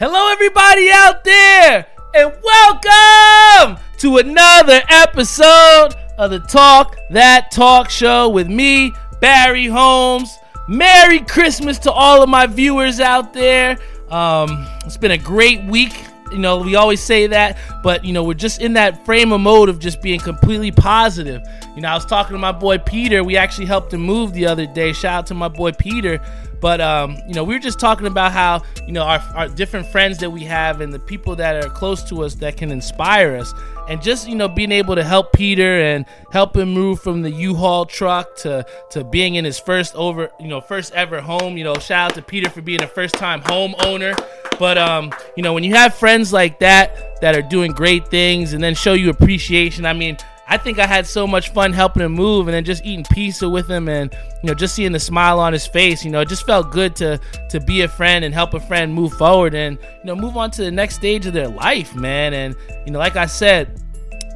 Hello, everybody out there, and welcome to another episode of the Talk That Talk Show with me, Barry Holmes. Merry Christmas to all of my viewers out there. Um, it's been a great week. You know, we always say that, but you know, we're just in that frame of mode of just being completely positive. You know, I was talking to my boy Peter. We actually helped him move the other day. Shout out to my boy Peter. But um, you know, we were just talking about how you know our, our different friends that we have and the people that are close to us that can inspire us, and just you know being able to help Peter and help him move from the U-Haul truck to to being in his first over you know first ever home. You know, shout out to Peter for being a first time homeowner. But um, you know, when you have friends like that that are doing great things and then show you appreciation, I mean, I think I had so much fun helping him move and then just eating pizza with him and you know just seeing the smile on his face. You know, it just felt good to to be a friend and help a friend move forward and you know move on to the next stage of their life, man. And you know, like I said,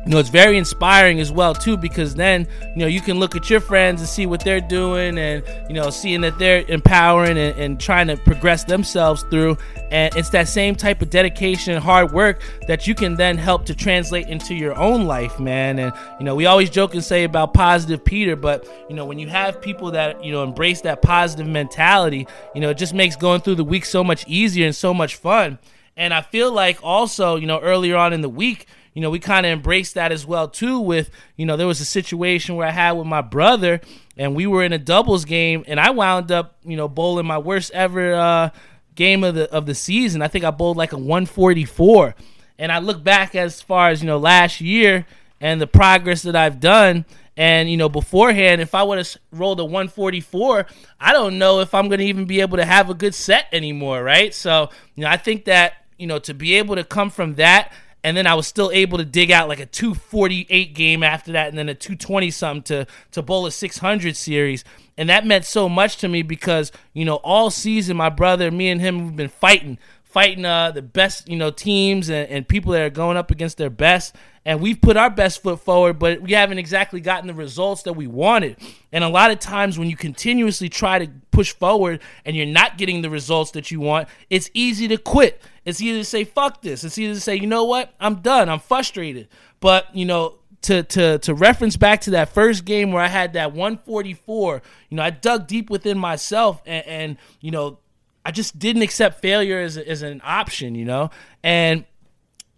you know it's very inspiring as well too because then you know you can look at your friends and see what they're doing and you know seeing that they're empowering and, and, trying to progress themselves through. And it's that same type of dedication and hard work that you can then help to translate into your own life man. And you know we always joke and say about positive peter but you know when you have people that you know embrace that positive mentality you know it just makes going through the week so much easier and so much fun. And i feel like also you know earlier on in the week you know, we kind of embraced that as well too. With you know, there was a situation where I had with my brother, and we were in a doubles game, and I wound up you know bowling my worst ever uh, game of the of the season. I think I bowled like a 144, and I look back as far as you know last year and the progress that I've done. And you know, beforehand, if I would have rolled a 144, I don't know if I'm going to even be able to have a good set anymore, right? So, you know, I think that you know to be able to come from that and then I was still able to dig out like a 248 game after that, and then a 220 something to to bowl a 600 series, and that meant so much to me because you know all season my brother, me and him, we've been fighting, fighting uh, the best you know teams and, and people that are going up against their best, and we've put our best foot forward, but we haven't exactly gotten the results that we wanted. And a lot of times when you continuously try to push forward and you're not getting the results that you want, it's easy to quit. It's easy to say fuck this. It's easy to say, you know what, I'm done. I'm frustrated. But you know, to to to reference back to that first game where I had that 144, you know, I dug deep within myself and, and you know, I just didn't accept failure as, as an option, you know, and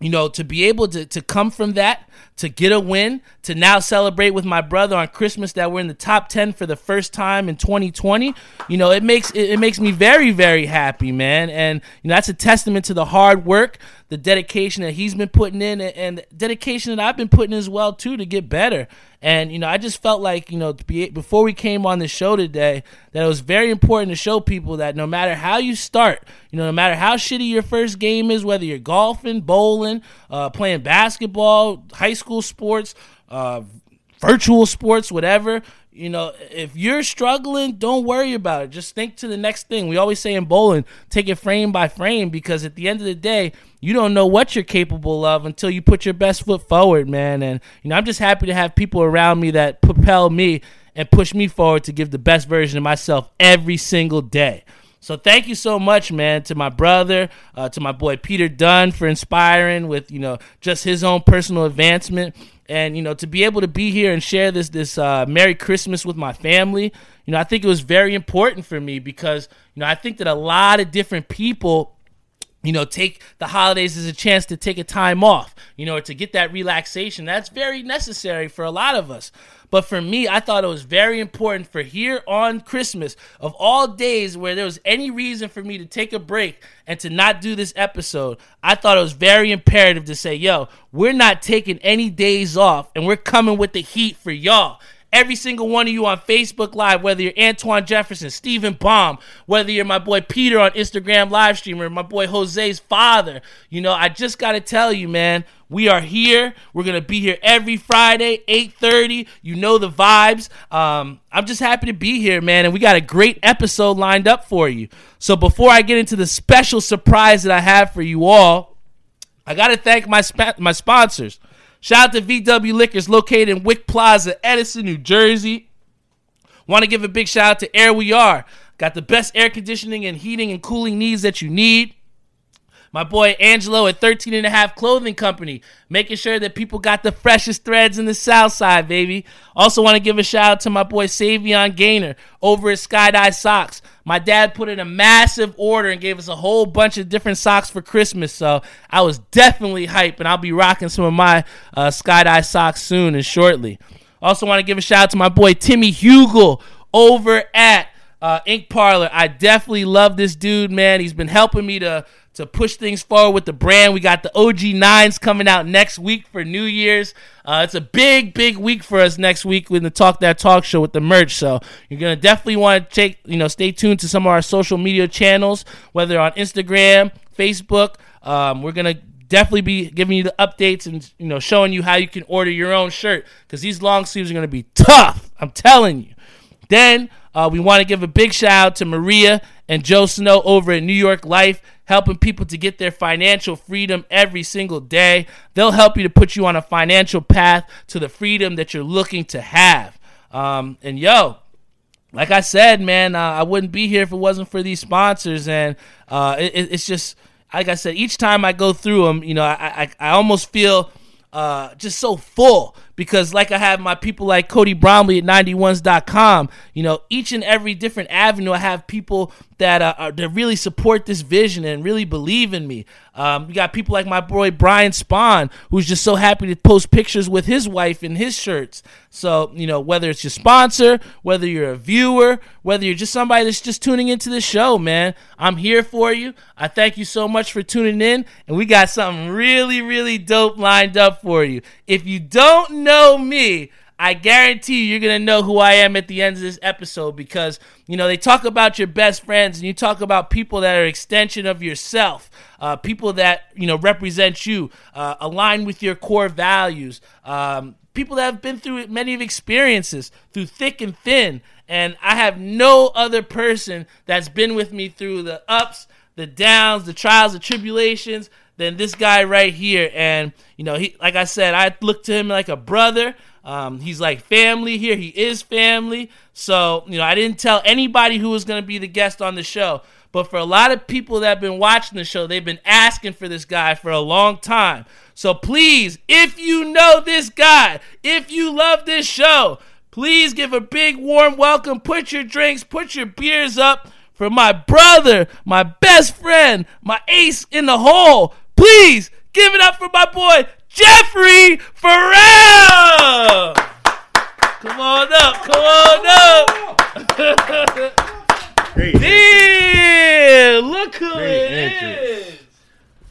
you know, to be able to, to come from that, to get a win, to now celebrate with my brother on Christmas that we're in the top 10 for the first time in 2020, you know, it makes it, it makes me very, very happy, man. And, you know, that's a testament to the hard work, the dedication that he's been putting in, and, dedication that I've been putting as well, too, to get better. And you know, I just felt like you know, be, before we came on the show today, that it was very important to show people that no matter how you start, you know, no matter how shitty your first game is, whether you're golfing, bowling, uh, playing basketball, high school sports, uh, virtual sports, whatever, you know, if you're struggling, don't worry about it. Just think to the next thing. We always say in bowling, take it frame by frame because at the end of the day, you don't know what you're capable of until you put your best foot forward, man. And you know, I'm just happy to have people around me that propel me and push me forward to give the best version of myself every single day. So thank you so much, man, to my brother, uh, to my boy Peter Dunn for inspiring with you know just his own personal advancement and you know to be able to be here and share this this uh, Merry Christmas with my family. You know, I think it was very important for me because you know I think that a lot of different people you know, take the holidays as a chance to take a time off, you know, to get that relaxation. That's very necessary for a lot of us. But for me, I thought it was very important for here on Christmas, of all days where there was any reason for me to take a break and to not do this episode, I thought it was very imperative to say, yo, we're not taking any days off and we're coming with the heat for y'all every single one of you on Facebook Live, whether you're Antoine Jefferson, Stephen Baum, whether you're my boy Peter on Instagram live streamer, my boy Jose's father. You know, I just got to tell you, man, we are here. We're gonna be here every Friday, 8:30. You know the vibes. Um, I'm just happy to be here, man, and we got a great episode lined up for you. So before I get into the special surprise that I have for you all, I gotta thank my sp- my sponsors. Shout out to VW Liquors located in Wick Plaza, Edison, New Jersey. Want to give a big shout out to Air We Are. Got the best air conditioning and heating and cooling needs that you need. My boy Angelo at 13 and a half Clothing Company, making sure that people got the freshest threads in the South Side, baby. Also want to give a shout out to my boy Savion Gaynor over at Skydye Socks. My dad put in a massive order and gave us a whole bunch of different socks for Christmas, so I was definitely hype, and I'll be rocking some of my uh, Skydye socks soon and shortly. Also want to give a shout out to my boy Timmy Hugel over at uh, Ink Parlor. I definitely love this dude, man. He's been helping me to to push things forward with the brand. We got the OG nines coming out next week for New Year's. Uh, it's a big, big week for us next week with the Talk That Talk show with the merch. So you're gonna definitely want to take, you know, stay tuned to some of our social media channels, whether on Instagram, Facebook. Um, we're gonna definitely be giving you the updates and you know showing you how you can order your own shirt because these long sleeves are gonna be tough. I'm telling you. Then uh, we want to give a big shout out to Maria and Joe Snow over at New York Life, helping people to get their financial freedom every single day. They'll help you to put you on a financial path to the freedom that you're looking to have. Um, and yo, like I said, man, uh, I wouldn't be here if it wasn't for these sponsors. And uh, it, it's just, like I said, each time I go through them, you know, I, I, I almost feel uh, just so full because like I have my people like Cody Bromley at 91s.com, you know, each and every different avenue I have people that uh, are, that really support this vision and really believe in me. Um, we got people like my boy Brian Spawn, who's just so happy to post pictures with his wife in his shirts. So, you know, whether it's your sponsor, whether you're a viewer, whether you're just somebody that's just tuning into the show, man, I'm here for you. I thank you so much for tuning in, and we got something really, really dope lined up for you. If you don't know me, I guarantee you, you're going to know who I am at the end of this episode because, you know, they talk about your best friends and you talk about people that are extension of yourself, uh, people that, you know, represent you, uh, align with your core values, um, people that have been through many of experiences, through thick and thin. And I have no other person that's been with me through the ups, the downs, the trials, the tribulations than this guy right here. And, you know, he, like I said, I look to him like a brother. Um, he's like family here. He is family. So, you know, I didn't tell anybody who was going to be the guest on the show. But for a lot of people that have been watching the show, they've been asking for this guy for a long time. So please, if you know this guy, if you love this show, please give a big warm welcome. Put your drinks, put your beers up for my brother, my best friend, my ace in the hole. Please give it up for my boy, Jeffrey Farrell. Come on up, come on up. Great. yeah, look who Great it entrance. is.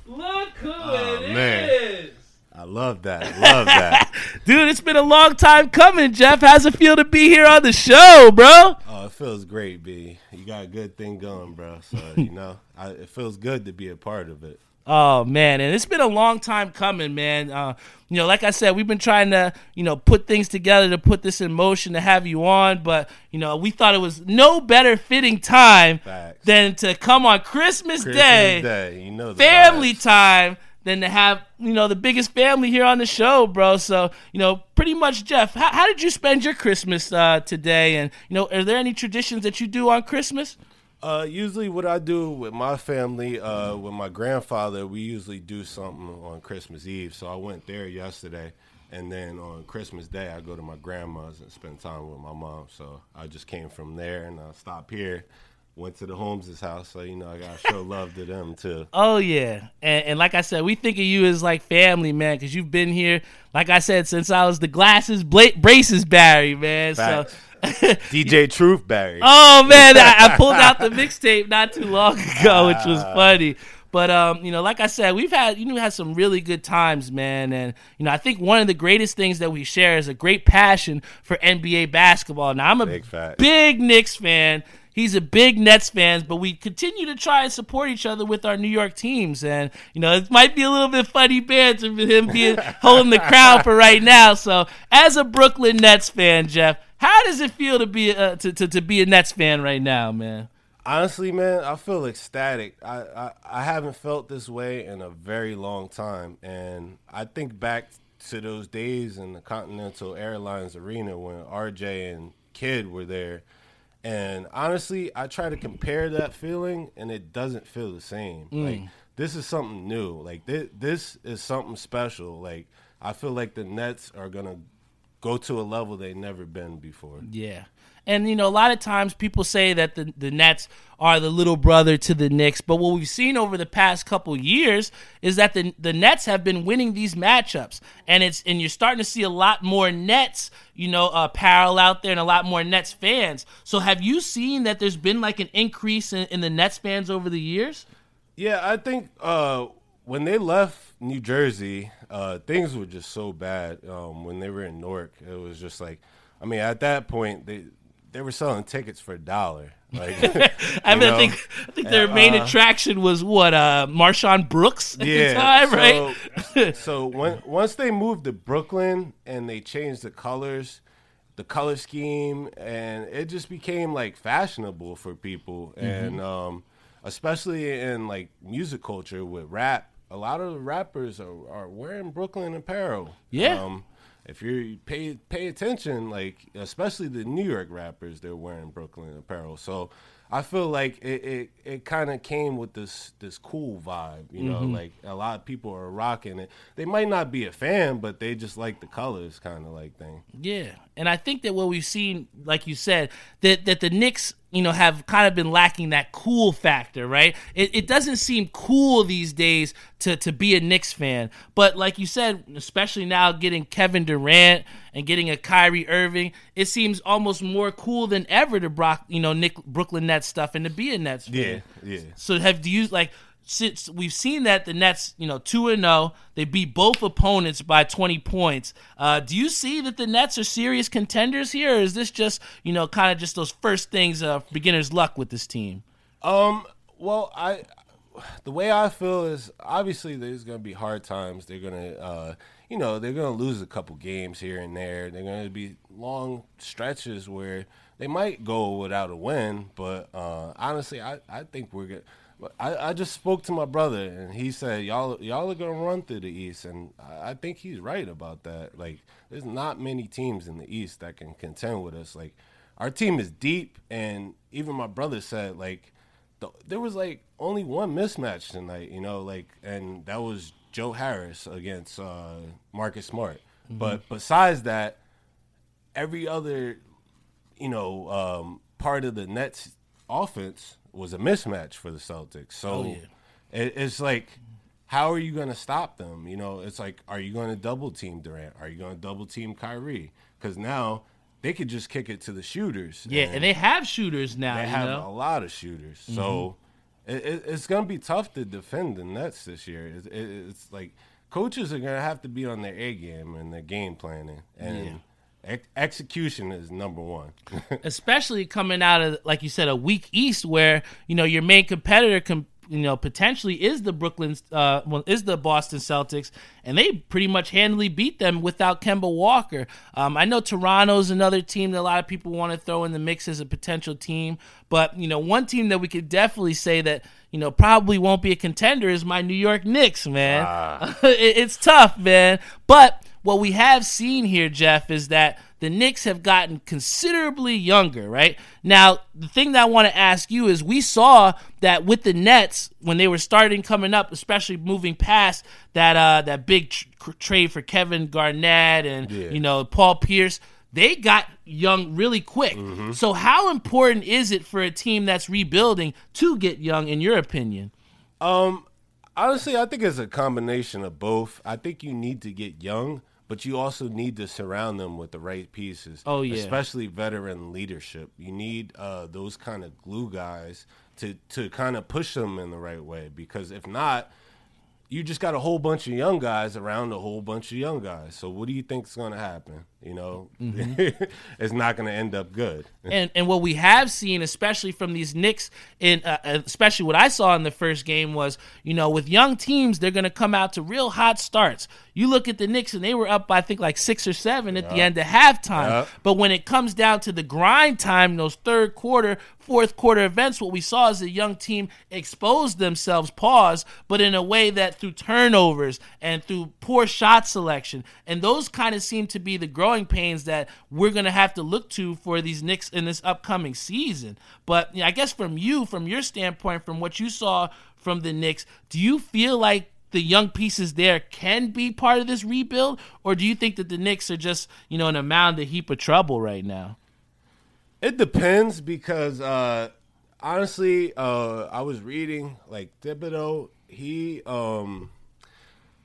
Look who Oh, it is. man. I love that. Love that. Dude, it's been a long time coming, Jeff. How's it feel to be here on the show, bro? oh, it feels great, B. You got a good thing going, bro. So you know, I, it feels good to be a part of it. Oh man, and it's been a long time coming, man. Uh, you know, like I said, we've been trying to, you know, put things together to put this in motion to have you on, but you know, we thought it was no better fitting time Facts. than to come on Christmas, Christmas Day, Day, you know, the family vibes. time, than to have you know the biggest family here on the show, bro. So you know, pretty much, Jeff. How, how did you spend your Christmas uh, today? And you know, are there any traditions that you do on Christmas? Uh, usually, what I do with my family, uh, with my grandfather, we usually do something on Christmas Eve. So I went there yesterday, and then on Christmas Day, I go to my grandma's and spend time with my mom. So I just came from there and I stopped here, went to the Holmes' house. So you know, I gotta show love to them too. Oh yeah, and, and like I said, we think of you as like family, man, because you've been here. Like I said, since I was the glasses bla- braces Barry, man. Facts. So. DJ Truth Barry. Oh man, I, I pulled out the mixtape not too long ago, which was funny. But um, you know, like I said, we've had you know had some really good times, man. And you know, I think one of the greatest things that we share is a great passion for NBA basketball. Now, I'm a Big big Knicks fan. He's a big Nets fan, but we continue to try and support each other with our New York teams. And you know, it might be a little bit funny banter with him being holding the crown for right now. So, as a Brooklyn Nets fan, Jeff, how does it feel to be uh, to, to to be a Nets fan right now, man? Honestly, man, I feel ecstatic. I, I, I haven't felt this way in a very long time. And I think back to those days in the Continental Airlines Arena when RJ and Kidd were there. And honestly, I try to compare that feeling, and it doesn't feel the same. Mm. Like this is something new. Like this, this is something special. Like I feel like the Nets are gonna go to a level they've never been before. Yeah. And you know, a lot of times people say that the the Nets are the little brother to the Knicks, but what we've seen over the past couple years is that the the Nets have been winning these matchups, and it's and you're starting to see a lot more Nets, you know, uh, apparel out there, and a lot more Nets fans. So, have you seen that there's been like an increase in, in the Nets fans over the years? Yeah, I think uh, when they left New Jersey, uh, things were just so bad. Um, when they were in Newark, it was just like, I mean, at that point they they were selling tickets for a dollar. Like, I mean, I think I think their main uh, attraction was what uh, MarShon Brooks at the time, right? so, so when, once they moved to Brooklyn and they changed the colors, the color scheme, and it just became like fashionable for people, Mm-hmm. and um, especially in like music culture with rap, a lot of the rappers are, are wearing Brooklyn apparel. Yeah. Um, if you pay pay attention, like especially the New York rappers, they're wearing Brooklyn apparel. So I feel like it it, it kind of came with this this cool vibe, you know. Mm-hmm. Like a lot of people are rocking it. They might not be a fan, but they just like the colors, kind of like thing. Yeah, and I think that what we've seen, like you said, that that the Knicks, you know, have kind of been lacking that cool factor, right? It, it doesn't seem cool these days to to be a Knicks fan, but like you said, especially now getting Kevin Durant and getting a Kyrie Irving, it seems almost more cool than ever to Brock, you know, Nick Brooklyn Nets stuff and to be a Nets fan. Yeah, yeah. So have do you like since we've seen that the Nets, you know, two and zero, they beat both opponents by twenty points. Uh, do you see that the Nets are serious contenders here, or is this just you know kind of just those first things of beginner's luck with this team? Um. Well, I the way I feel is obviously there's gonna be hard times. They're gonna, uh, you know, they're gonna lose a couple games here and there. They're gonna be long stretches where they might go without a win. But uh, honestly, I, I think we're good. I, I just spoke to my brother and he said y'all y'all are gonna run through the East and I, I think he's right about that. Like there's not many teams in the East that can contend with us. Like our team is deep and even my brother said like the, there was like only one mismatch tonight, you know, like, and that was Joe Harris against uh, Marcus Smart. But besides that, every other, you know, um, part of the Nets offense was a mismatch for the Celtics. So yeah. it, it's like, how are you going to stop them? You know, it's like, are you going to double team Durant? Are you going to double team Kyrie? Because now they could just kick it to the shooters. Yeah, and they have shooters now. They you have know? Mm-hmm. a lot of shooters, so it, it, it's going to be tough to defend the Nets this year. It, it, it's like coaches are going to have to be on their A game and their game planning, and ex- execution is number one. especially coming out of like you said a weak East where you know your main competitor can you know potentially is the Brooklyn uh well, is the Boston Celtics and they pretty much handily beat them without Kemba Walker. Um, I know Toronto's another team that a lot of people want to throw in the mix as a potential team, but you know one team that we could definitely say that you know probably won't be a contender is my New York Knicks, man. it, it's tough, man, but what we have seen here, Jeff, is that the Knicks have gotten considerably younger, right? Now, the thing that I want to ask you is we saw that with the Nets when they were starting coming up, especially moving past that uh, that big tr- trade for Kevin Garnett and Yeah. you know Paul Pierce, they got young really quick. So, how important is it for a team that's rebuilding to get young, in your opinion? Um, honestly, I think it's a combination of both. I think you need to get young, but you also need to surround them with the right pieces. Oh, yeah. especially veteran leadership. You need uh, those kind of glue guys to to kind of push them in the right way. Because if not, you just got a whole bunch of young guys around a whole bunch of young guys. So what do you think is going to happen? You know, it's not going to end up good. and and what we have seen, especially from these Knicks, in uh, especially what I saw in the first game was, you know, with young teams, they're going to come out to real hot starts. You look at the Knicks, and they were up by I think like six or seven at the end of halftime. Yeah. But when it comes down to the grind time, those third quarter, fourth quarter events, what we saw is a young team exposed themselves, pause, but in a way that through turnovers and through poor shot selection, and those kind of seem to be the growing growing pains that we're going to have to look to for these Knicks in this upcoming season. But you know, I guess from you, from your standpoint, from what you saw from the Knicks, do you feel like the young pieces there can be part of this rebuild, or do you think that the Knicks are just you know in a mound, heap of trouble right now? It depends because uh, honestly, uh, I was reading like Thibodeau. He um,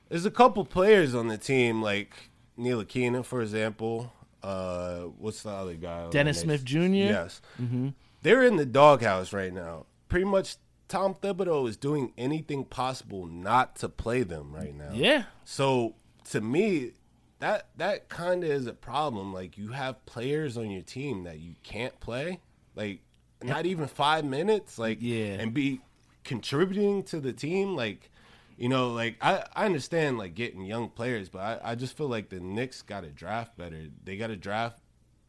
there's a couple players on the team like Ntilikina, for example. Uh, what's the other guy? Dennis Smith Jr. Yes, mm-hmm. they're in the doghouse right now. Pretty much, Tom Thibodeau is doing anything possible not to play them right now. Yeah. So to me, that that kind of is a problem. Like you have players on your team that you can't play. Like not even five minutes, like yeah, and be contributing to the team, like you know, like I, I understand like getting young players, but I, I just feel like the Knicks got to draft better. They got to draft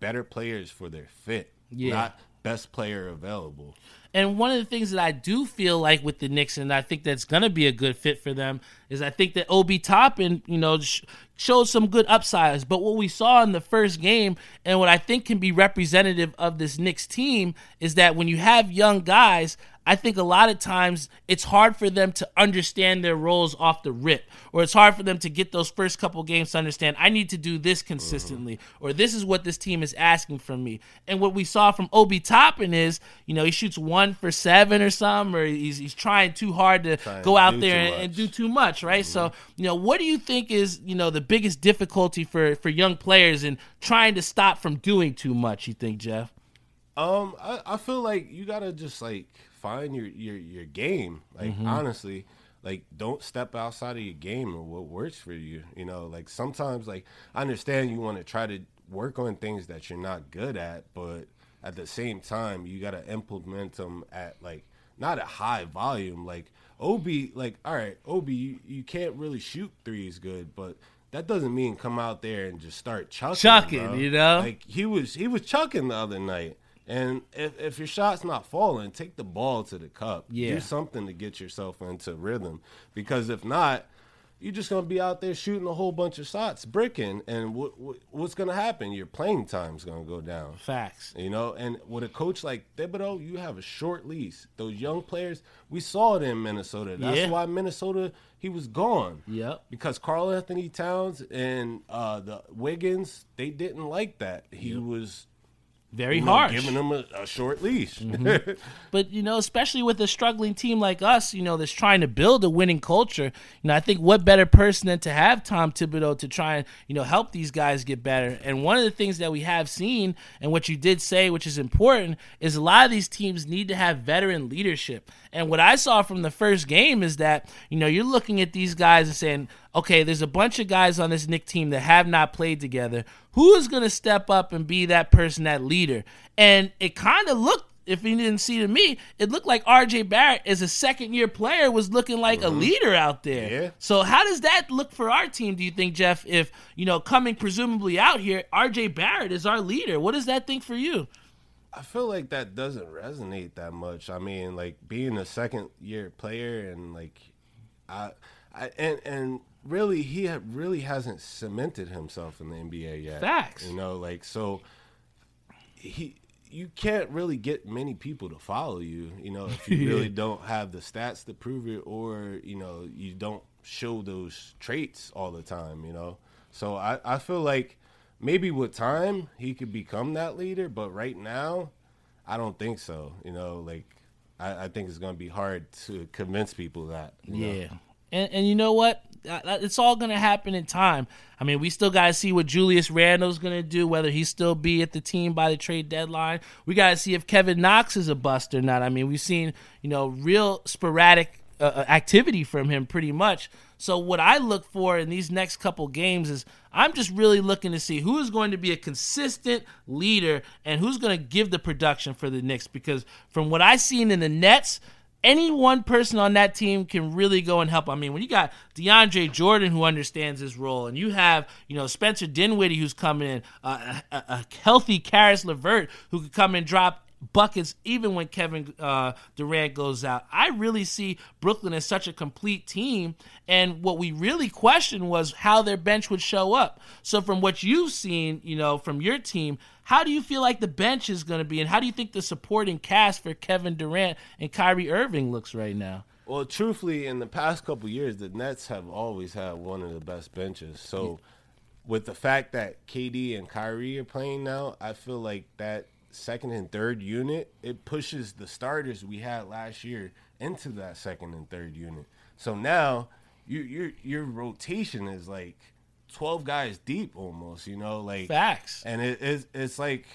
better players for their fit, yeah. not best player available. And one of the things that I do feel like with the Knicks, and I think that's going to be a good fit for them, is I think that Obi Toppin, you know, sh- showed some good upsides. But what we saw in the first game, and what I think can be representative of this Knicks team, is that when you have young guys, I think a lot of times it's hard for them to understand their roles off the rip, or it's hard for them to get those first couple games to understand I need to do this consistently, mm-hmm. or this is what this team is asking from me. And what we saw from Obi Toppin is, you know, he shoots one for seven or something, or he's, he's trying too hard to trying go out there and, and, do too much, right? Mm-hmm. So, you know, what do you think is, you know, the biggest difficulty for, for young players in trying to stop from doing too much, you think, Jeff? Um, I, I feel like you gotta just like find your your your game. Like mm-hmm. honestly, like don't step outside of your game or what works for you. You know, like sometimes like I understand you want to try to work on things that you're not good at, but at the same time you got to implement them at like not a high volume. Like Obi, like all right, Obi, you, you can't really shoot threes good, but that doesn't mean come out there and just start chucking. Chucking, bro. you know. Like he was he was chucking the other night. And if, if your shot's not falling, take the ball to the cup. Yeah. Do something to get yourself into rhythm. Because if not, you're just going to be out there shooting a whole bunch of shots, bricking. And what, what, what's going to happen? Your playing time's going to go down. Facts. You know, and with a coach like Thibodeau, you have a short lease. Those young players, we saw it in Minnesota. That's yeah. why Minnesota, he was gone. Yep. Because Karl-Anthony Towns and uh, the Wiggins, they didn't like that. He yep. was very you know, harsh, giving them a, a short leash. Mm-hmm. but you know, especially with a struggling team like us, you know, that's trying to build a winning culture. You know, I think what better person than to have Tom Thibodeau to try and you know help these guys get better. And one of the things that we have seen, and what you did say, which is important, is a lot of these teams need to have veteran leadership. And what I saw from the first game is that you know you're looking at these guys and saying, okay, there's a bunch of guys on this Knick team that have not played together. Who is going to step up and be that person, that leader? And it kind of looked, if you didn't see to me, it looked like RJ Barrett, as a second year player, was looking like mm-hmm. a leader out there. Yeah. So, how does that look for our team, do you think, Jeff? If, you know, coming presumably out here, RJ Barrett is our leader. What does that think for you? I feel like that doesn't resonate that much. I mean, like being a second year player and like I, I and and really he really hasn't cemented himself in the NBA yet. Facts. You know, like so he you can't really get many people to follow you, you know, if you really don't have the stats to prove it or, you know, you don't show those traits all the time, you know. So I, I feel like maybe with time he could become that leader, but right now I don't think so. You know, like I, I think it's gonna be hard to convince people that. yeah. Know? And, and you know what? It's all going to happen in time. I mean, we still got to see what Julius Randle's going to do, whether he still be at the team by the trade deadline. We got to see if Kevin Knox is a bust or not. I mean, we've seen, you know, real sporadic uh, uh activity from him pretty much. So what I look for in these next couple games is I'm just really looking to see who is going to be a consistent leader and who's going to give the production for the Knicks because from what I've seen in the Nets – any one person on that team can really go and help. I mean, when you got DeAndre Jordan who understands his role, and you have you know Spencer Dinwiddie who's coming in, uh, a, a, healthy Caris LeVert who could come and drop buckets even when Kevin uh, Durant goes out. I really see Brooklyn as such a complete team. And what we really questioned was how their bench would show up. So, from what you've seen, you know, from your team, how do you feel like the bench is going to be? And how do you think the supporting cast for Kevin Durant and Kyrie Irving looks right now? Well, truthfully, in the past couple years, the Nets have always had one of the best benches. So, with the fact that KD and Kyrie are playing now, I feel like that second and third unit it pushes the starters we had last year into that second and third unit. So now you, your your rotation is like twelve guys deep almost. You know, like facts, and it, it's it's like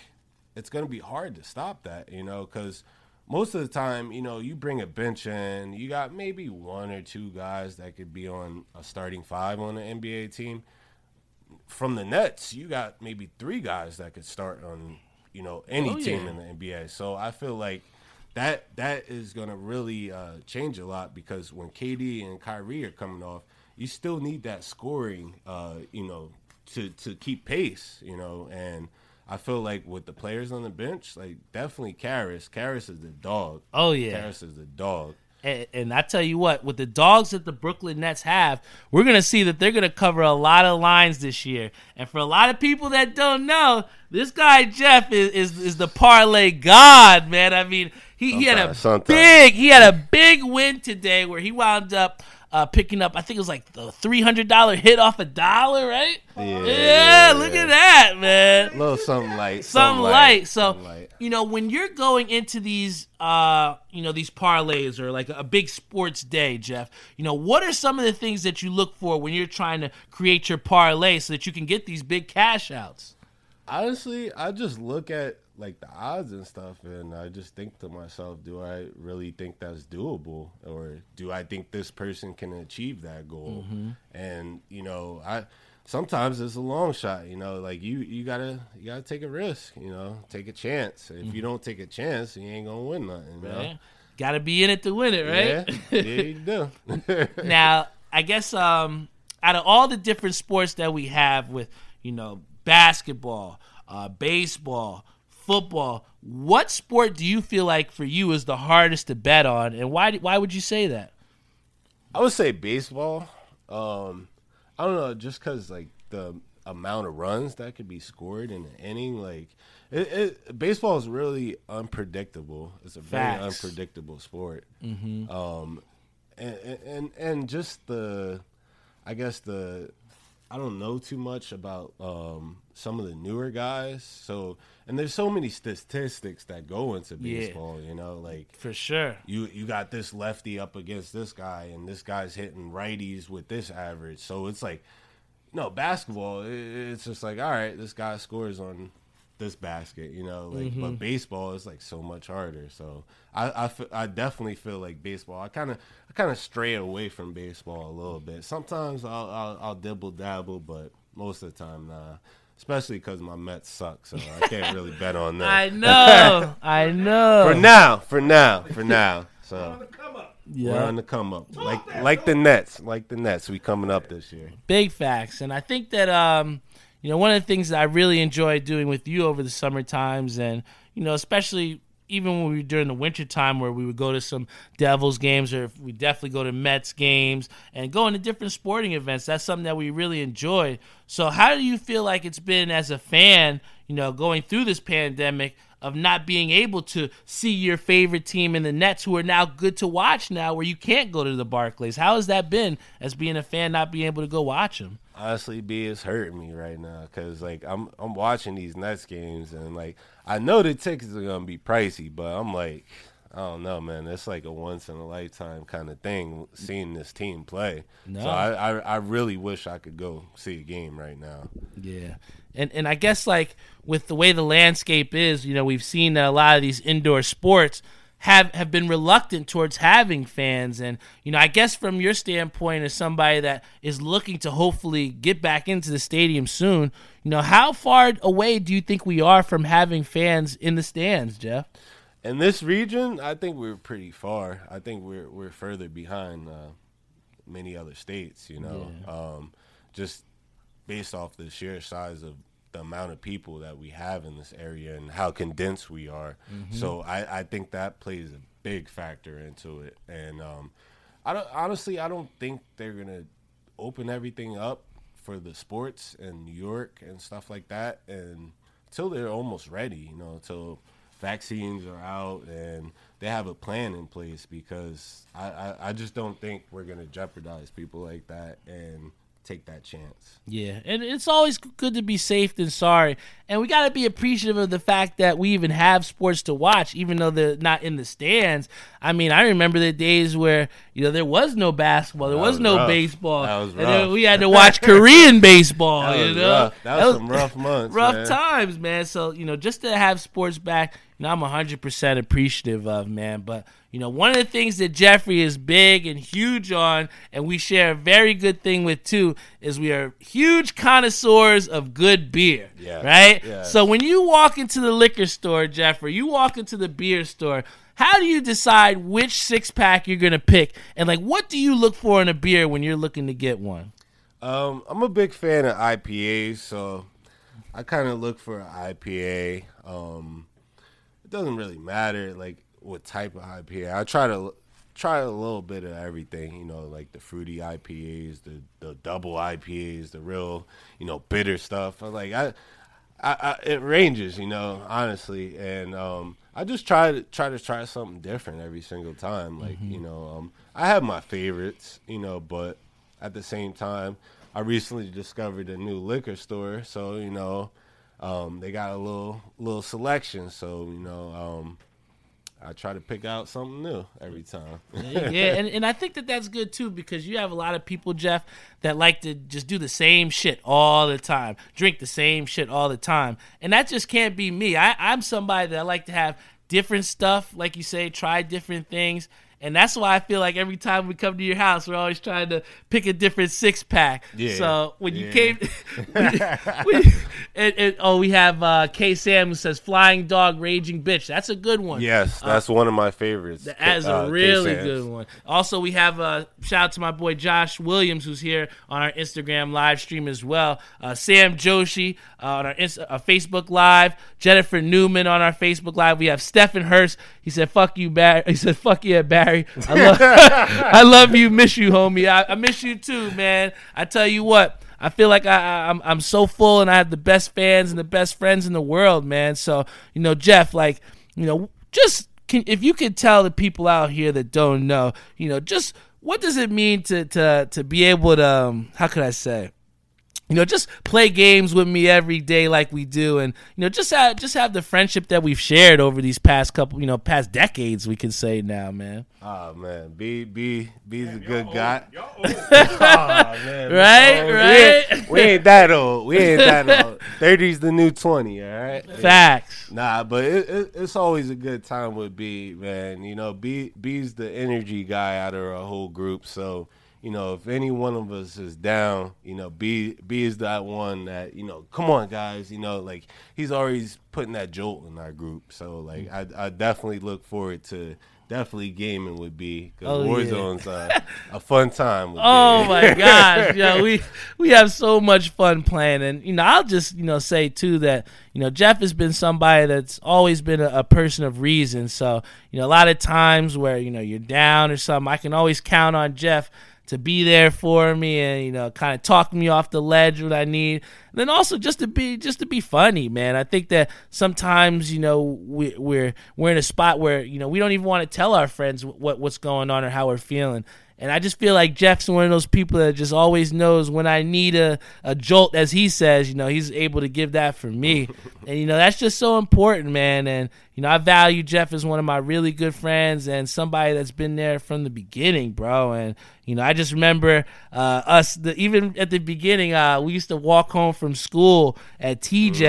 it's gonna be hard to stop that. You know, because most of the time, you know, you bring a bench in, you got maybe one or two guys that could be on a starting five on an NBA team. From the Nets, you got maybe three guys that could start on, you know, any oh, team yeah. in the NBA. So I feel like that that is going to really uh, change a lot because when KD and Kyrie are coming off, you still need that scoring, uh, you know, to to keep pace, you know, and I feel like with the players on the bench, like definitely Caris. Caris is the dog. Oh yeah, Caris is the dog. And, and, I tell you what, with the dogs that the Brooklyn Nets have, we're gonna see that they're gonna cover a lot of lines this year. And for a lot of people that don't know, this guy Jeff is is, is the parlay god, man. I mean, he, he had a sometimes. big he had a big win today where he wound up uh, picking up. I think it was like the three hundred dollar hit off a dollar, right? Yeah, yeah, look at that, man. A little something light, something, light. light. So light. you know when you're going into these, uh, you know these parlays or like a big sports day, Jeff. You know what are some of the things that you look for when you're trying to create your parlay so that you can get these big cash outs? Honestly, I just look at like the odds and stuff and I just think to myself, do I really think that's doable or do I think this person can achieve that goal? Mm-hmm. And you know, I sometimes it's a long shot, you know, like you you got to you got to take a risk, you know, take a chance. If mm-hmm. you don't take a chance, you ain't to win nothing, you know? Got to be in it to win it, right? Yeah, yeah you do. now, I guess um out of all the different sports that we have with, you know, basketball, uh, baseball, football. What sport do you feel like for you is the hardest to bet on, and why? Why would you say that? I would say baseball. Um, I don't know, just because like the amount of runs that could be scored in an inning, like it, it baseball is really unpredictable. It's a Facts. very unpredictable sport. Mm-hmm. Um, and, and and just the, I guess the I don't know too much about um, some of the newer guys. So, and there's so many statistics that go into baseball. Yeah. You know, like for sure, you you got this lefty up against this guy, and this guy's hitting righties with this average. So it's like, no basketball. It's just like, all right, this guy scores on this basket, you know, like mm-hmm. but baseball is like so much harder. So I, I, f- I definitely feel like baseball. I kind of I kind of stray away from baseball a little bit. Sometimes I'll, I'll, I'll dibble dabble, but most of the time nah. Especially because my Mets suck, so I can't really bet on them. I know, I know. For now, for now, for now. So yeah. we're on the come up, like like the Nets, like the Nets. We coming up this year. Big facts, and I think that um you know, one of the things that I really enjoy doing with you over the summer times, and you know, especially even when we were during the winter time where we would go to some Devils games or we definitely go to Mets games and going to different sporting events. That's something that we really enjoy. So how do you feel like it's been as a fan, you know, going through this pandemic of not being able to see your favorite team in the Nets who are now good to watch now where you can't go to the Barclays? How has that been as being a fan not being able to go watch them? Honestly, B is hurting me right now because like I'm I'm watching these Nets games and like I know the tickets are gonna be pricey, but I'm like I don't know, man. It's like a once in a lifetime kind of thing seeing this team play. No. So I, I, I really wish I could go see a game right now. Yeah, and and I guess like with the way the landscape is, you know, we've seen a lot of these indoor sports have have been reluctant towards having fans. And you know I guess from your standpoint as somebody that is looking to hopefully get back into the stadium soon you know how far away do you think we are from having fans in the stands Jeff? In this region I think we're pretty far. I think we're we're further behind uh, many other states you know. Yeah. um, just based off the sheer size of the amount of people that we have in this area and how condensed we are. So I, I think that plays a big factor into it. And um, I don't honestly I don't think they're gonna open everything up for the sports in New York and stuff like that and until they're almost ready, you know, until vaccines are out and they have a plan in place because I, I, I just don't think we're gonna jeopardize people like that and take that chance. Yeah, and it's always good to be safe than sorry. And we got to be appreciative of the fact that we even have sports to watch, even though they're not in the stands. I mean, I remember the days where you know there was no basketball, there That was, was no baseball, That was and we had to watch Korean baseball. You know, rough. That was some rough months, rough man. times, man. So you know, just to have sports back, know, I'm 100 percent appreciative of, man. But you know, one of the things that Jeffrey is big and huge on, and we share a very good thing with too, is we are huge connoisseurs of good beer. Right. So when you walk into the liquor store, Jeffrey, you walk into the beer store. How do you decide which six pack you're gonna pick, and like, what do you look for in a beer when you're looking to get one? Um, I'm a big fan of IPAs, so I kind of look for an IPA. Um, doesn't really matter like what type of IPA. I try to try a little bit of everything, you know, like the fruity IPAs, the the double IPAs, the real, you know, bitter stuff. I like I, I, I it ranges, you know, honestly, and um, I just try to try to try something different every single time. Like you know, um, I have my favorites, you know, but at the same time, I recently discovered a new liquor store, so you know, um, they got a little little selection. So you know, um, I try to pick out something new every time. yeah, and, and I think that that's good too because you have a lot of people, Jeff, that like to just do the same shit all the time, drink the same shit all the time, and that just can't be me. I, I'm somebody that I like to have different stuff, like you say, try different things. And that's why I feel like every time we come to your house, we're always trying to pick a different six pack. Yeah, So when you yeah. came, we, and, and, oh, we have uh, K Sam who says "Flying Dog, Raging Bitch." That's a good one. yes, that's one of my favorites. That is uh, a really K-Sans. good one. Also, we have a shout out to my boy Josh Williams, who's here on our Instagram live stream as well. Uh, Sam Joshi uh, on our uh, Facebook live. Jennifer Newman on our Facebook live. We have Stephen Hurst. He said, "Fuck you, Barry." He said, "Fuck you, yeah, Barry." I love, I love you. Miss you, homie. I, I miss you too, man. I tell you what. I feel like I, I, I'm I'm so full and I have the best fans and the best friends in the world, man. So you know, Jeff, like you know, just can if you could tell the people out here that don't know, you know, just what does it mean to to to be able to um, how could I say? You know, just play games with me every day like we do, and you know, just have just have the friendship that we've shared over these past couple, you know, past decades. We can say now, man. Oh man, B B B's a good guy. Y'all old. Aw, man, we Right, old. We right. ain't, we ain't that old. We ain't that old. Thirty's the new twenty. All right. Facts. Nah, but it, it, it's always a good time with B, man. You know, B B's the energy guy out of our whole group. So, you know, if any one of us is down, you know, B B is that one that you know, come on, guys. You know, like he's always putting that jolt in our group. So, like, I, I definitely look forward to definitely gaming with B because Oh. Warzone's uh, a fun time. With Oh my gosh, yo, we we have so much fun playing, and you know, I'll just you know say too that you know Jeff has been somebody that's always been a, a person of reason. So you know, a lot of times where you know you're down or something, I can always count on Jeff to be there for me and you know kind of talk me off the ledge what I need. And then also just to be just to be funny, man. I think that sometimes you know we, we're we're in a spot where you know we don't even want to tell our friends what what's going on or how we're feeling. And I just feel like Jeff's one of those people that just always knows when I need a, a jolt, as he says, you know, he's able to give that for me. and, you know, that's just so important, man. And, you know, I value Jeff as one of my really good friends and somebody that's been there from the beginning, bro. And, you know, I just remember uh, us, the, even at the beginning, uh, we used to walk home from school at TJ,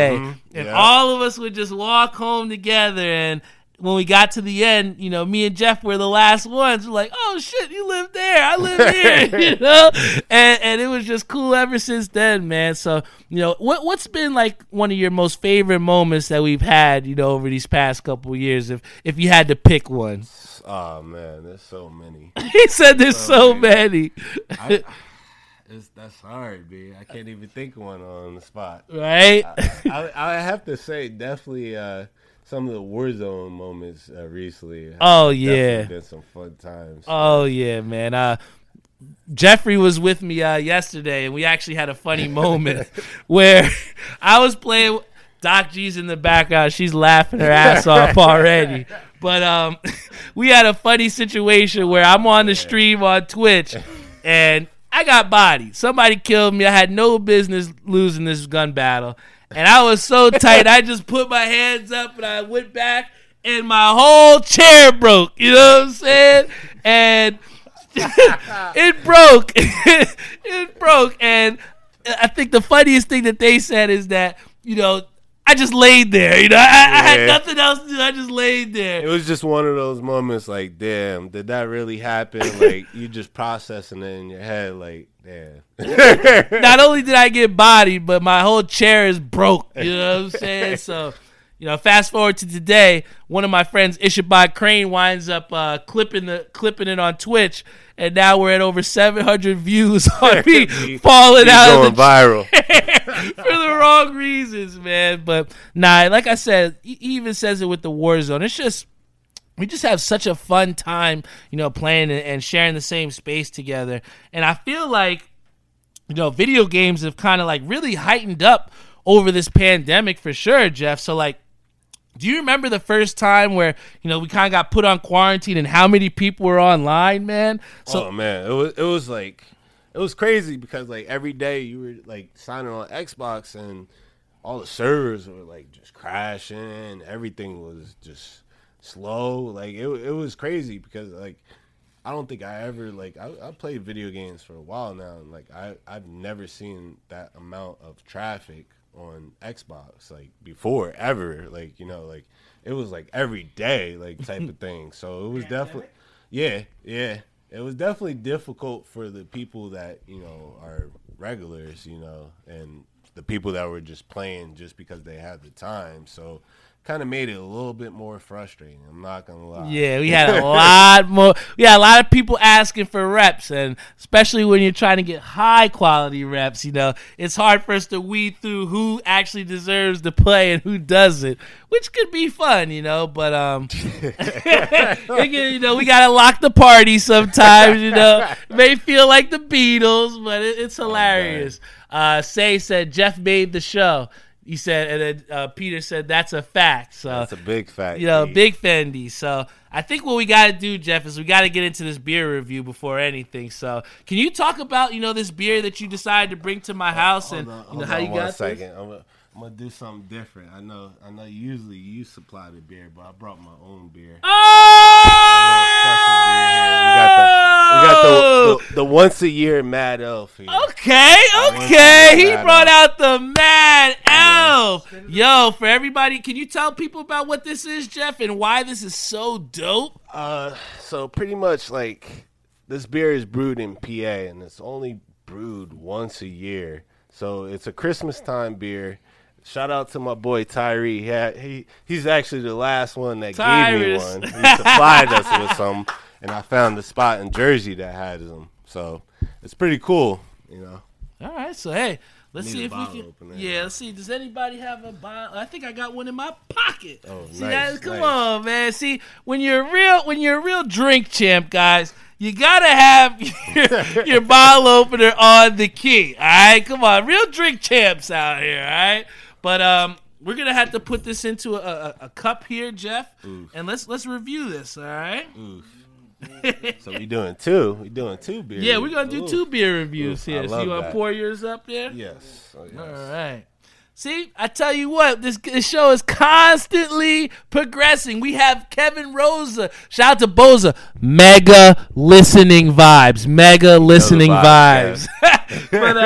and Yeah. all of us would just walk home together. And, when we got to the end, you know, me and Jeff were the last ones. We're like, oh shit, you live there, I live here, you know, and and it was just cool ever since then, man. So you know, what what's been like one of your most favorite moments that we've had, you know, over these past couple of years, if if you had to pick one? Oh man, there's so many. he said there's so many. I, It's, that's hard, man. I can't even think of one on the spot. Right? I, I, I have to say, definitely uh, some of the Warzone moments uh, recently. Oh, yeah. been some fun times. Oh yeah, man. Uh Jeffrey was with me uh yesterday and we actually had a funny moment where I was playing Doc G's in the background. She's laughing her ass off already. But um we had a funny situation where I'm on the stream on Twitch and I got bodied. Somebody killed me. I had no business losing this gun battle. And I was so tight, I just put my hands up and I went back and my whole chair broke. You know what I'm saying? And it broke. it broke. And I think the funniest thing that they said is that, you know, I just laid there. You know, I, I had nothing else to do. I just laid there. It was just one of those moments like, damn, did that really happen? Like, you just processing it in your head, like, damn. Not only did I get bodied, but my whole chair is broke. You know what I'm saying? So, you know, fast forward to today, one of my friends, Ishabad Crane, winds up uh, clipping the clipping it on Twitch, and now we're at over 700 views on me falling out going of the viral. for the wrong reasons, man. But nah, like I said, he even says it with the Warzone. It's just we just have such a fun time, you know, playing and, sharing the same space together. And I feel like, you know, video games have kind of like really heightened up over this pandemic for sure, Jeff. So like. Do you remember the first time where you know we kind of got put on quarantine and how many people were online, man? So oh man, it was it was like it was crazy because like every day you were like signing on Xbox and all the servers were like just crashing. Everything was just slow. Like it it was crazy because like I don't think I ever like I, I played video games for a while now and like I I've never seen that amount of traffic on Xbox like before ever. Like you know like it was like every day like type of thing. So it was definitely yeah yeah it was definitely difficult for the people that you know are regulars you know and the people that were just playing just because they had the time. So kind of made it a little bit more frustrating. I'm not gonna lie. Yeah, we had a lot more. We had a lot of people asking for reps, and especially when you're trying to get high quality reps, you know, it's hard for us to weed through who actually deserves to play and who doesn't, which could be fun, you know. But um, you know, we gotta lock the party sometimes. You know, it may feel like the Beatles, but it, it's hilarious. Uh, Say said Jeff made the show. He said, and then uh, Peter said that's a fact. So That's a big fact. you know, Pete. big Fendi. So I think what we got to do, Jeff, is we got to get into this beer review before anything. So can you talk about you know this beer that you decided to bring to my house and Hold on, you know how on you got this? second. I'm gonna, I'm gonna do something different. I know, I know. Usually you supply the beer, but I brought my own beer. Oh! We got the, the the once a year Mad Elf here. Okay, okay. He brought Elf. out the Mad Elf. Yo, for everybody, can you tell people about what this is, Jeff, and why this is so dope? Uh, so pretty much like this beer is brewed in PA, and it's only brewed once a year. So it's a Christmas time beer. Shout out to my boy Tyree. He, had, he he's actually the last one that gave me one. He supplied us with some, and I found the spot in Jersey that had them. So it's pretty cool, you know. All right, so hey, let's see if we bottle can. opener. Yeah, let's see. Does anybody have a bottle? I think I got one in my pocket. Oh, see nice, that? Come nice. on, man. See, when you're real, when you're a real drink champ, guys, you gotta have your, your bottle opener on the key. All right, come on, real drink champs out here. All right, but um. We're gonna have to put this into a, a, a cup here, Jeff, and let's let's review this. All right? So we doing two. We doing two beers. Yeah, we're gonna do Ooh. two beer reviews Ooh, here. So you wanna that. pour yours up there? Yes. Oh, yes. All right. See, I tell you what, this, this show is constantly progressing. We have Kevin Rosa. Shout out to Boza. Mega listening vibes. Mega listening vibes, vibes. but,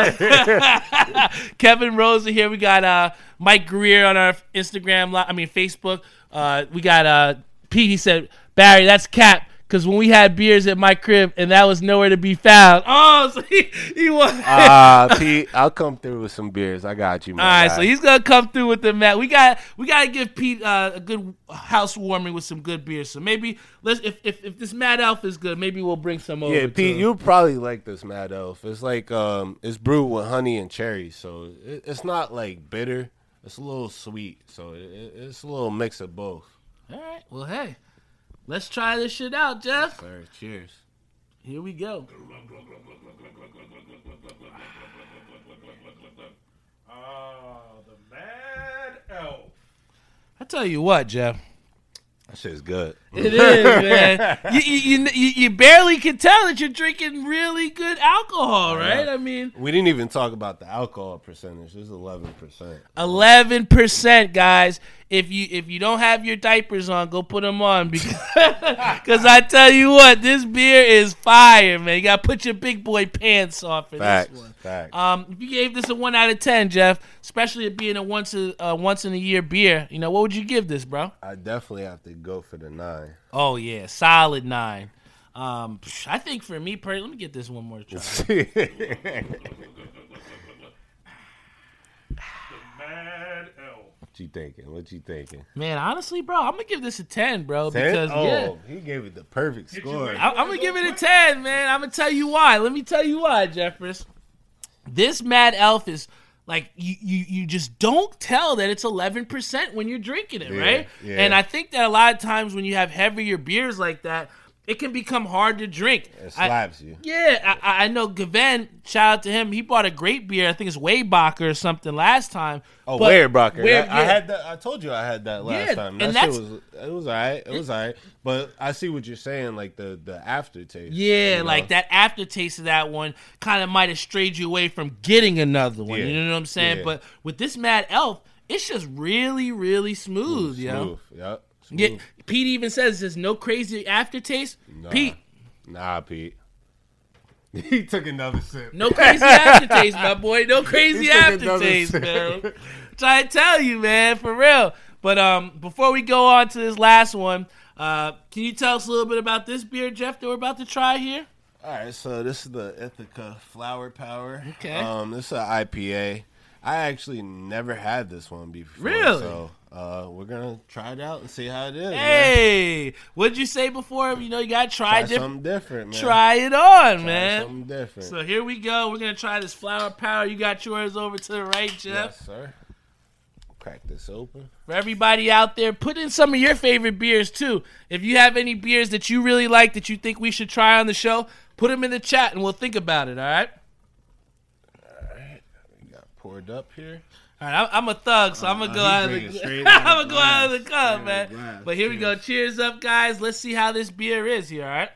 uh, Kevin Rosa here. We got uh, Mike Greer on our Instagram, I mean, Facebook. Uh, we got uh, Pete. He said, Barry, that's Cap. Because when we had beers at my crib and that was nowhere to be found. Oh, so he, he was. Ah, Pete, I'll come through with some beers. I got you, man. All right, so he's gonna come through with the mat. We got we got to give Pete uh, a good housewarming with some good beers. So maybe let's if, if if this Mad Elf is good, maybe we'll bring some over. Yeah, Pete, you'll probably like this Mad Elf. It's like um, it's brewed with honey and cherries, so it, it's not like bitter. It's a little sweet, so it- it's a little mix of both. All right. Well, hey, let's try this shit out, Jeff. Sir, cheers. Here we go. Oh, the Mad Elf. I tell you what, Jeff. That shit's good. It is, man. you, you, you, you barely can tell that you're drinking really good alcohol, right? I mean, We didn't even talk about the alcohol percentage. It's eleven percent. eleven percent, guys. If you if you don't have your diapers on, go put them on because I tell you what, this beer is fire, man. You gotta put your big boy pants on for Facts. this one. Facts. Um, if you gave this a one out of ten, Jeff, especially it being a once a uh, once in a year beer, you know what would you give this, bro? I definitely have to go for the nine. Oh yeah, solid nine. Um, I think for me, per- let me get this one more try. Mad Elf. What you thinking? What you thinking? Man, honestly, bro, I'm gonna give this a ten, bro, Ten? because oh, yeah. he gave it the perfect score. I- I'm gonna give it a 10, man. I'm gonna tell you why. Let me tell you why, Jeffress. This Mad Elf is like you, you you just don't tell that it's 11% when you're drinking it, Yeah, right? yeah. And I think that a lot of times when you have heavier beers like that, it can become hard to drink. It I- slaps you. yeah, I, I know Gavin, shout out to him. He bought a great beer. I think it's Waybacher or something last time. Oh, Weyerbacher. Where- I, I had that. I told you I had that last Yeah, time. That shit that's- was it was alright. It was alright. But I see what you're saying, like the the aftertaste. Yeah, you know? like that aftertaste of that one kind of might have strayed you away from getting another one. Yeah, You know what I'm saying? yeah. But with this Mad Elf, it's just really, really smooth, yo. Smooth. Yep. Yeah, Smooth. Pete even says there's no crazy aftertaste. Nah. Pete, Nah, Pete. he took another sip. no crazy aftertaste, my boy. No crazy He took another aftertaste, man. Try to tell you, man, for real. But um, before we go on to this last one, uh, can you tell us a little bit about this beer, Jeff, that we're about to try here? All right, so this is the Ithaca Flower Power. Okay. Um, this is an IPA. I actually never had this one before. Really? So uh, we're gonna try it out and see how it is. man. Hey, what'd you say before? You know, you gotta try, try different. something different, man. Try it on, Try man. something different. So here we go. We're gonna try this flower power. You got yours over to the right, Jeff. yes, sir. Crack this open. For everybody out there, put in some of your favorite beers too. If you have any beers that you really like that you think we should try on the show, put them in the chat and we'll think about it. All right. All right. We got poured up here. All right. I'm, I'm a thug, so I'm gonna Uh, go out of the. I'm gonna go out of the glass. cup, man. glass. But here we go. Cheers up, guys. Let's see how this beer is here. All right.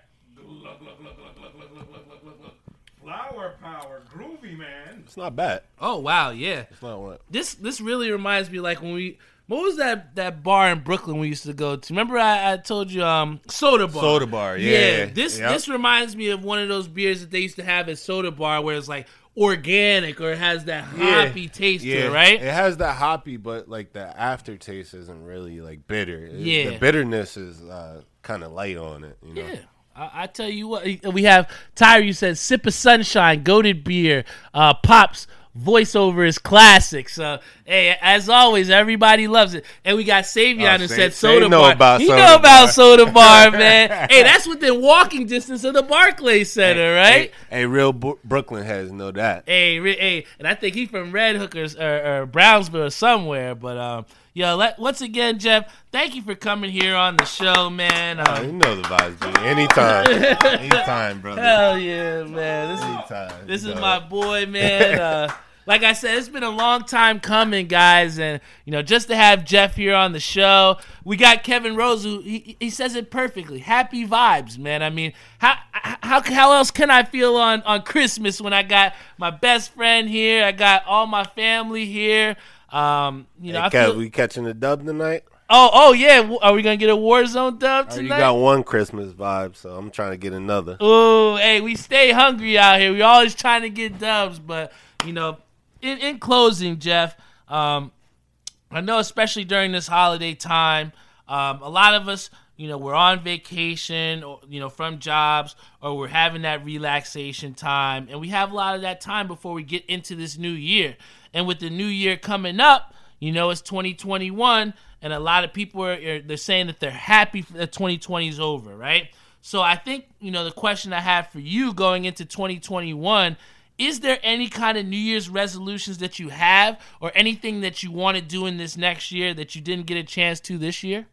Flower Power. Groovy, man. It's not bad. Oh wow, yeah. It's not what. this this really reminds me like when we what was that that bar in Brooklyn we used to go to? Remember I, I told you um soda bar. Soda bar, yeah. this Yep. this reminds me of one of those beers that they used to have at soda bar where it's like organic or it has that Yeah. hoppy taste Yeah, to it, right? It has that hoppy, but like the aftertaste isn't really like bitter. It- Yeah. the bitterness is uh, kind of light on it. You know? Yeah. I, I tell you what, we have Tyre. You said "Sip of Sunshine," goaded beer. Uh, Pops voiceover is classic. So, hey, as always, everybody loves it. And we got Savion Oh, who Sa- said Sa soda know bar. about he Soda know about Bar. soda bar, man. hey, that's within walking distance of the Barclays Center, right? Hey, hey, real Bro- Brooklyn heads know that. Hey, re- hey, and I think he's from Red Hookers or, or Brownsville or somewhere. But um, yo, let, once again, Jeff, thank you for coming here on the show, man. Oh, Um, you know the vibes, G. Anytime, anytime, brother. hell yeah, man. This is Anytime. This is know my boy, man. Uh, like I said, it's been a long time coming, guys, and you know, just to have Jeff here on the show, we got Kevin Rose, who he, he says it perfectly. Happy vibes, man. I mean, how how how else can I feel on on Christmas when I got my best friend here, I got all my family here. Um, you know, Hey, I Kev, feel. we catching the dub tonight? oh, oh yeah. Are we gonna get a Warzone dub already tonight? got one Christmas vibe, so I'm trying to get another. Ooh, hey, we stay hungry out here. We always trying to get dubs, but you know, in, in closing, Jeff, um, I know especially during this holiday time, um, a lot of us you know we're on vacation or you know from jobs or we're having that relaxation time and we have a lot of that time before we get into this new year and with the new year coming up you know it's 2021 and a lot of people are, are they're saying that they're happy that 2020 is over right so i think you know the question i have for you going into 2021 is there any kind of New Year's resolutions that you have or anything that you want to do in this next year that you didn't get a chance to this year?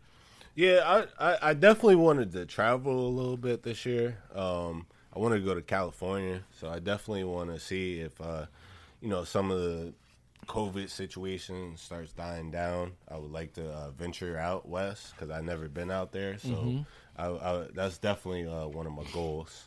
Yeah, I, I, I definitely wanted to travel a little bit this year. Um, I wanted to go to California, so I definitely want to see if, uh, you know, some of the COVID situation starts dying down. I would like to uh, venture out west because I've never been out there. So Mm-hmm. I, I, that's definitely uh, one of my goals.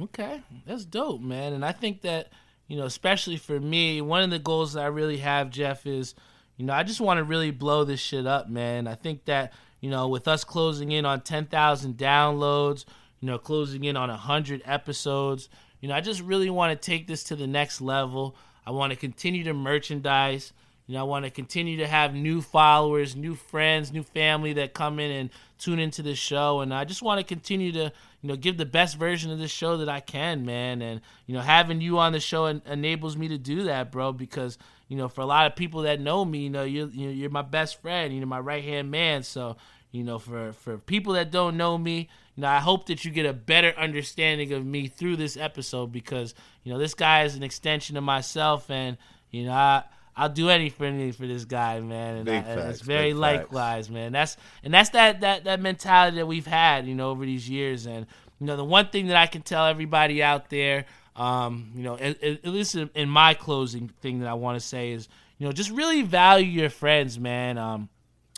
Okay, that's dope, man. And I think that, you know, especially for me, one of the goals that I really have, Jeff, is, you know, I just want to really blow this shit up, man. I think that, you know, with us closing in on 10,000 downloads, you know, closing in on 100 episodes, you know, I just really want to take this to the next level. I want to continue to merchandise. You know, I want to continue to have new followers, new friends, new family that come in and tune into this show. And I just want to continue to, you know, give the best version of this show that I can, man. And, you know, having you on the show en- enables me to do that, bro, because, you know, for a lot of people that know me, you know, you're, you're my best friend, you know, my right hand man. So, you know, for, for people that don't know me, you know, I hope that you get a better understanding of me through this episode because, you know, this guy is an extension of myself and, you know, I, I'll do anything for this guy, man. And, I, and facts, it's very big facts. likewise, man. That's and that's that that that mentality that we've had, you know, over these years. And you know, the one thing that I can tell everybody out there, um, you know, at, at least in, in my closing thing that I want to say is, you know, just really value your friends, man. Um,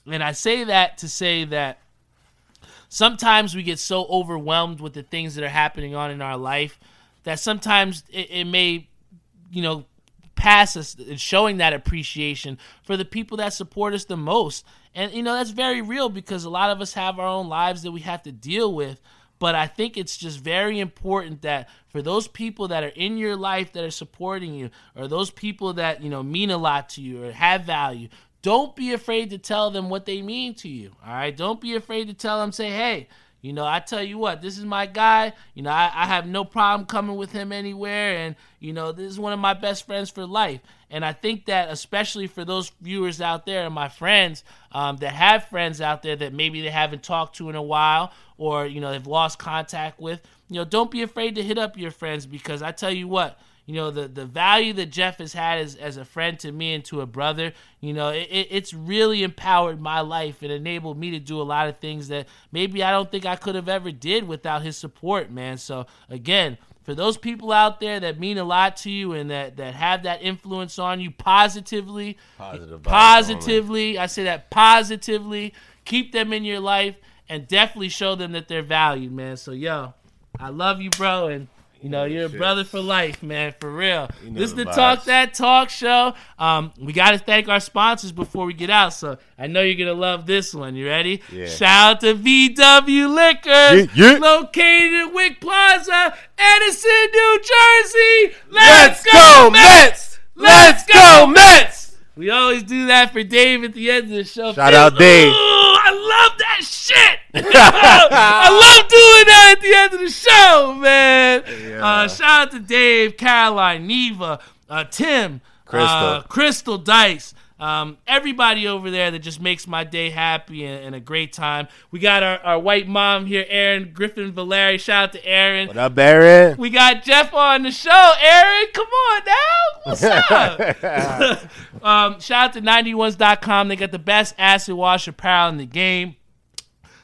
and I say that to say that sometimes we get so overwhelmed with the things that are happening on in our life that sometimes it, it may, you know, pass us in showing that appreciation for the people that support us the most. And, you know, that's very real because a lot of us have our own lives that we have to deal with. But I think it's just very important that for those people that are in your life that are supporting you, or those people that, you know, mean a lot to you or have value, don't be afraid to tell them what they mean to you. All right. Don't be afraid to tell them, say, hey, you know, I tell you what, this is my guy. You know, I, I have no problem coming with him anywhere. And, you know, this is one of my best friends for life. And I think that, especially for those viewers out there and my friends um, that have friends out there that maybe they haven't talked to in a while or, you know, they've lost contact with, you know, don't be afraid to hit up your friends because I tell you what, you know the the value that Jeff has had as, as a friend to me and to a brother you know it, it- it's really empowered my life and enabled me to do a lot of things that maybe I don't think I could have ever did without his support man. So again for those people out there that mean a lot to you and that that have that influence on you positively Positive positively I say that positively keep them in your life and definitely show them that they're valued man. So yo I love you bro and you know, you're a brother for life, man, for real. You know this is the the Talk. That Talk show. Um, we got to thank our sponsors before we get out. So I know you're going to love this one. You ready? Yeah. Shout out to VW Liquors, Yeah, yeah. located in Wick Plaza, Edison, New Jersey. Let's go, Mets! Let's go, Mets! We always do that for Dave at the end of the show. Shout out, Dave. Ooh, I love that shit. I love doing that at the end of the show, out to Dave, Caroline, Neva, uh, Tim, Crystal. uh, Crystal Dice. Um, everybody over there that just makes my day happy and, and a great time. We got our, our white mom here, Aaron Griffin Valeri. Shout out to Aaron. What up, Barry? We got Jeff on the show. Aaron, come on now. What's up? um, shout out to 91s.com. They got the best acid wash apparel in the game.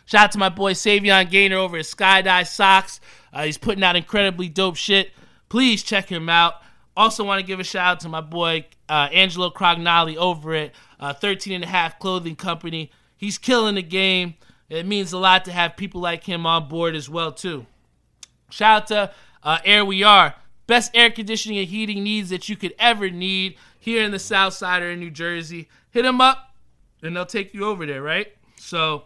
Shout out to my boy Savion Gaynor over at Skydive Socks. Uh, he's putting out incredibly dope shit. Please check him out. Also, want to give a shout out to my boy uh, Angelo Crognali over at uh, 13 and a half Clothing Company. He's killing the game. It means a lot to have people like him on board as well too. Shout out to uh, Air We Are. Best air conditioning and heating needs that you could ever need here in the South Side or in New Jersey. Hit them up and they'll take you over there, right? So,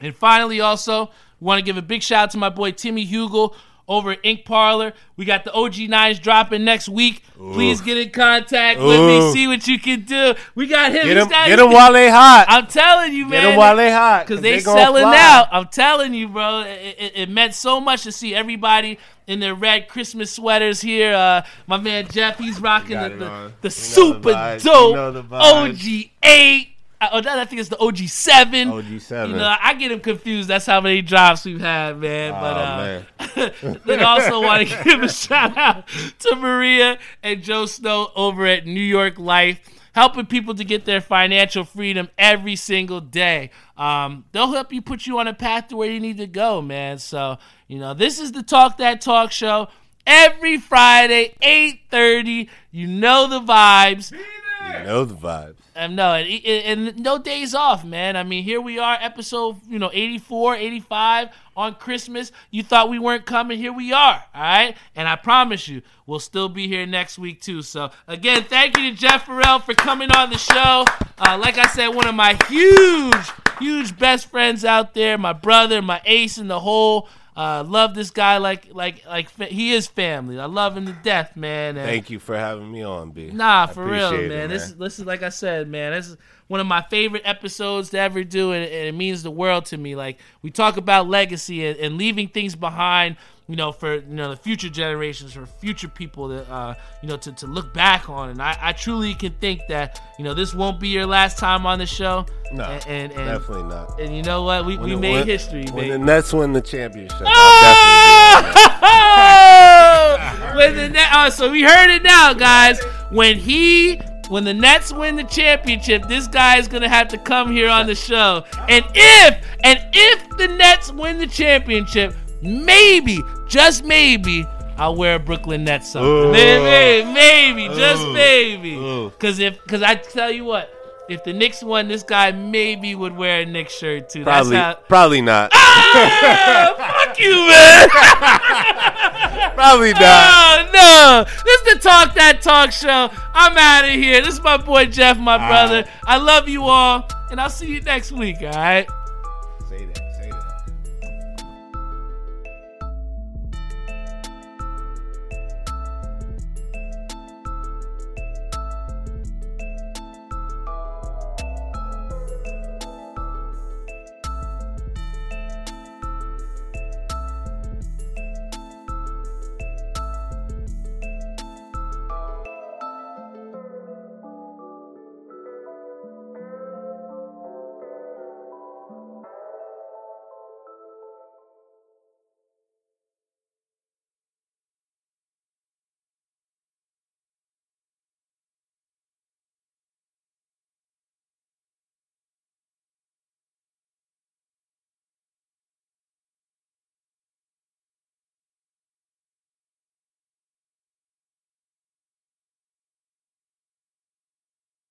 and finally, also, want to give a big shout out to my boy Timmy Hugel over at Ink Parlor. We got the OG9s dropping next week. Ooh. Please get in contact Ooh. with me. See what you can do. We got him. Get him, get him while they hot. I'm telling you, man. Get him while they hot. Because they, they selling fly. out. I'm telling you, bro. It, it, it, meant so much to see everybody in their red Christmas sweaters here. Uh, my man Jeff, he's rocking the, the, the super dope OG8. I, oh, I think it's the OG seven. OG seven. You know, I get him confused. That's how many drops we've had, man. Oh, but uh, man. also want to give a shout out to Maria and Joe Snow over at New York Life helping people to get their financial freedom every single day. Um, they'll help you put you on a path to where you need to go, man. So, you know, this is the Talk That Talk show every Friday, 8:30. You know the vibes. You know the vibes. Um, no, and, and no days off, man. I mean, here we are, episode, you know, 84, 85 on Christmas. You thought we weren't coming. Here we are, all right? And I promise you, we'll still be here next week, too. So, again, thank you to Jeff Farrell for coming on the show. Uh, like I said, one of my huge, huge best friends out there, my brother, my ace in the hole. Uh, love this guy like like like he is family. I love him to death, man. And Thank you for having me on, B. Nah, for real, man. it, This is this is like I said, man. This is one of my favorite episodes to ever do, and, and it means the world to me. Like we talk about legacy and, and leaving things behind, you know, for you know the future generations, for future people that uh, you know to, to look back on. And I, I truly can think that you know this won't be your last time on the show. No, and and, and, definitely not. and you know what? We, we the- made when- history, When the Nets win the championship, I'll definitely be on there. Oh! when the Net, oh, so we heard it now, guys. When he, when the Nets win the championship, this guy is gonna have to come here on the show. And if, and if the Nets win the championship, maybe, just maybe, I'll wear a Brooklyn Nets something. Maybe, maybe, just Ooh. maybe. Ooh. Cause if, cause I tell you what, if the Knicks won, this guy maybe would wear a Knicks shirt too. Probably, That's how. probably not. Ah, fuck you, man. probably not. Oh no! This is the Talk That Talk show. I'm out of here. This is my boy Jeff, my brother. I love you all, and I'll see you next week. All right.